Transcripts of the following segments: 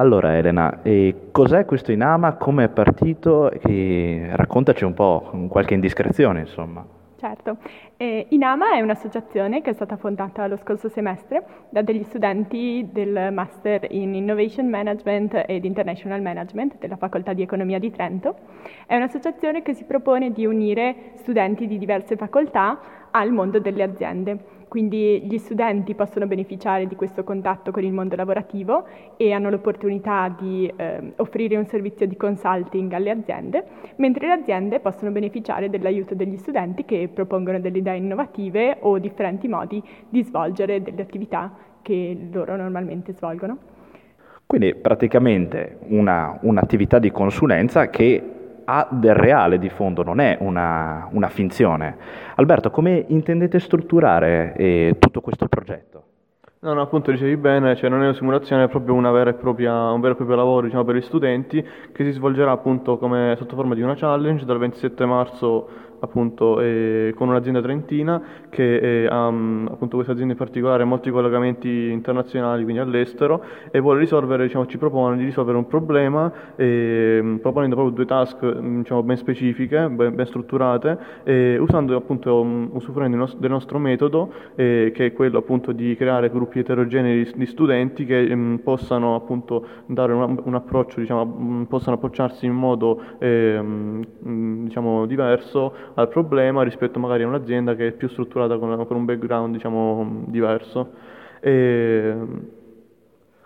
Allora Elena, cos'è questo Inama? Come è partito? E raccontaci un po', qualche indiscrezione insomma. Certo, eh, Inama è un'associazione che è stata fondata lo scorso semestre da degli studenti del Master in Innovation Management ed International Management della Facoltà di Economia di Trento. È un'associazione che si propone di unire studenti di diverse facoltà al mondo delle aziende quindi gli studenti possono beneficiare di questo contatto con il mondo lavorativo e hanno l'opportunità di eh, offrire un servizio di consulting alle aziende, mentre le aziende possono beneficiare dell'aiuto degli studenti che propongono delle idee innovative o differenti modi di svolgere delle attività che loro normalmente svolgono. Quindi praticamente una, un'attività di consulenza che ha del reale di fondo, non è una, una finzione. Alberto, come intendete strutturare eh, tutto questo progetto? No, no, appunto dicevi bene, cioè non è una simulazione, è proprio una propria, un vero e proprio lavoro diciamo, per gli studenti che si svolgerà appunto come sotto forma di una challenge dal 27 marzo appunto eh, con un'azienda trentina che eh, ha appunto questa azienda in particolare molti collegamenti internazionali quindi all'estero e vuole risolvere diciamo ci propone di risolvere un problema eh, proponendo proprio due task diciamo, ben specifiche ben, ben strutturate usando appunto usufruendo del nostro metodo che è quello appunto di creare gruppi eterogenei di studenti che mh, possano appunto dare un, un approccio diciamo mh, possano approcciarsi in modo ehm, diciamo diverso al problema rispetto magari a un'azienda che è più strutturata con, con un background diciamo, diverso. E...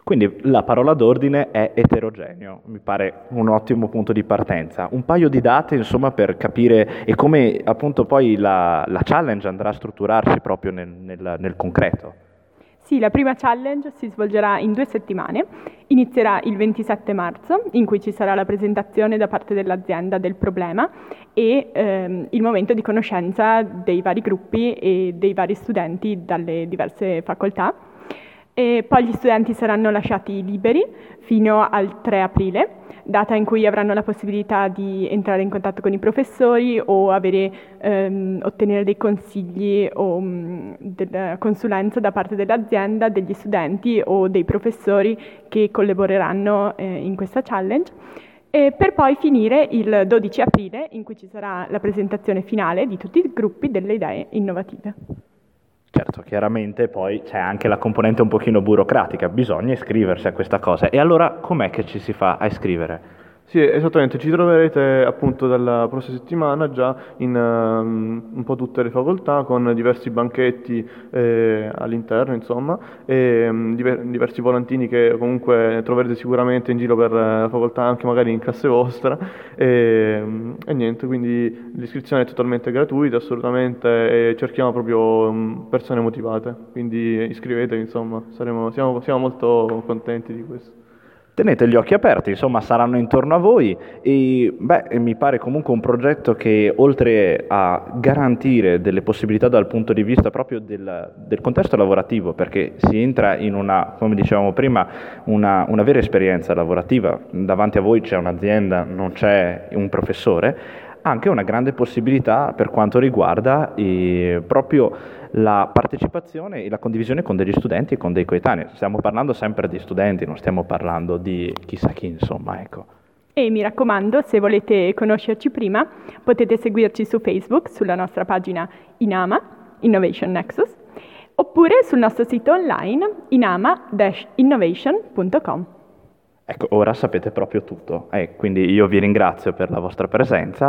Quindi la parola d'ordine è eterogeneo, mi pare un ottimo punto di partenza. Un paio di date insomma per capire e come appunto poi la, la challenge andrà a strutturarsi proprio nel, nel, nel concreto. Sì, la prima challenge si svolgerà in due settimane. Inizierà il 27 marzo, in cui ci sarà la presentazione da parte dell'azienda del problema e ehm, il momento di conoscenza dei vari gruppi e dei vari studenti dalle diverse facoltà. E poi gli studenti saranno lasciati liberi fino al 3 aprile data in cui avranno la possibilità di entrare in contatto con i professori o avere, ehm, ottenere dei consigli o mh, mm, della consulenza da parte dell'azienda, degli studenti o dei professori che collaboreranno eh, in questa challenge. E per poi finire il 12 aprile in cui ci sarà la presentazione finale di tutti i gruppi delle idee innovative. Certo, chiaramente poi c'è anche la componente un pochino burocratica, bisogna iscriversi a questa cosa. E allora com'è che ci si fa a iscrivere? Sì, esattamente, ci troverete appunto dalla prossima settimana già in um, un po' tutte le facoltà con diversi banchetti eh, all'interno, insomma, e um, diver- diversi volantini che comunque troverete sicuramente in giro per la facoltà, anche magari in classe vostra. E, um, e niente, quindi l'iscrizione è totalmente gratuita, assolutamente, e cerchiamo proprio persone motivate, quindi iscrivetevi, insomma, saremo, siamo, siamo molto contenti di questo tenete gli occhi aperti, insomma saranno intorno a voi e beh, mi pare comunque un progetto che oltre a garantire delle possibilità dal punto di vista proprio del, del contesto lavorativo, perché si entra in una, come dicevamo prima, una, una vera esperienza lavorativa, davanti a voi c'è un'azienda, non c'è un professore, anche una grande possibilità per quanto riguarda eh, proprio la partecipazione e la condivisione con degli studenti e con dei coetanei. Stiamo parlando sempre di studenti, non stiamo parlando di chissà chi, insomma, ecco. E mi raccomando, se volete conoscerci prima, potete seguirci su Facebook, sulla nostra pagina Inama, Innovation Nexus, oppure sul nostro sito online inama-innovation.com. Ecco, ora sapete proprio tutto. Eh, quindi io vi ringrazio per la vostra presenza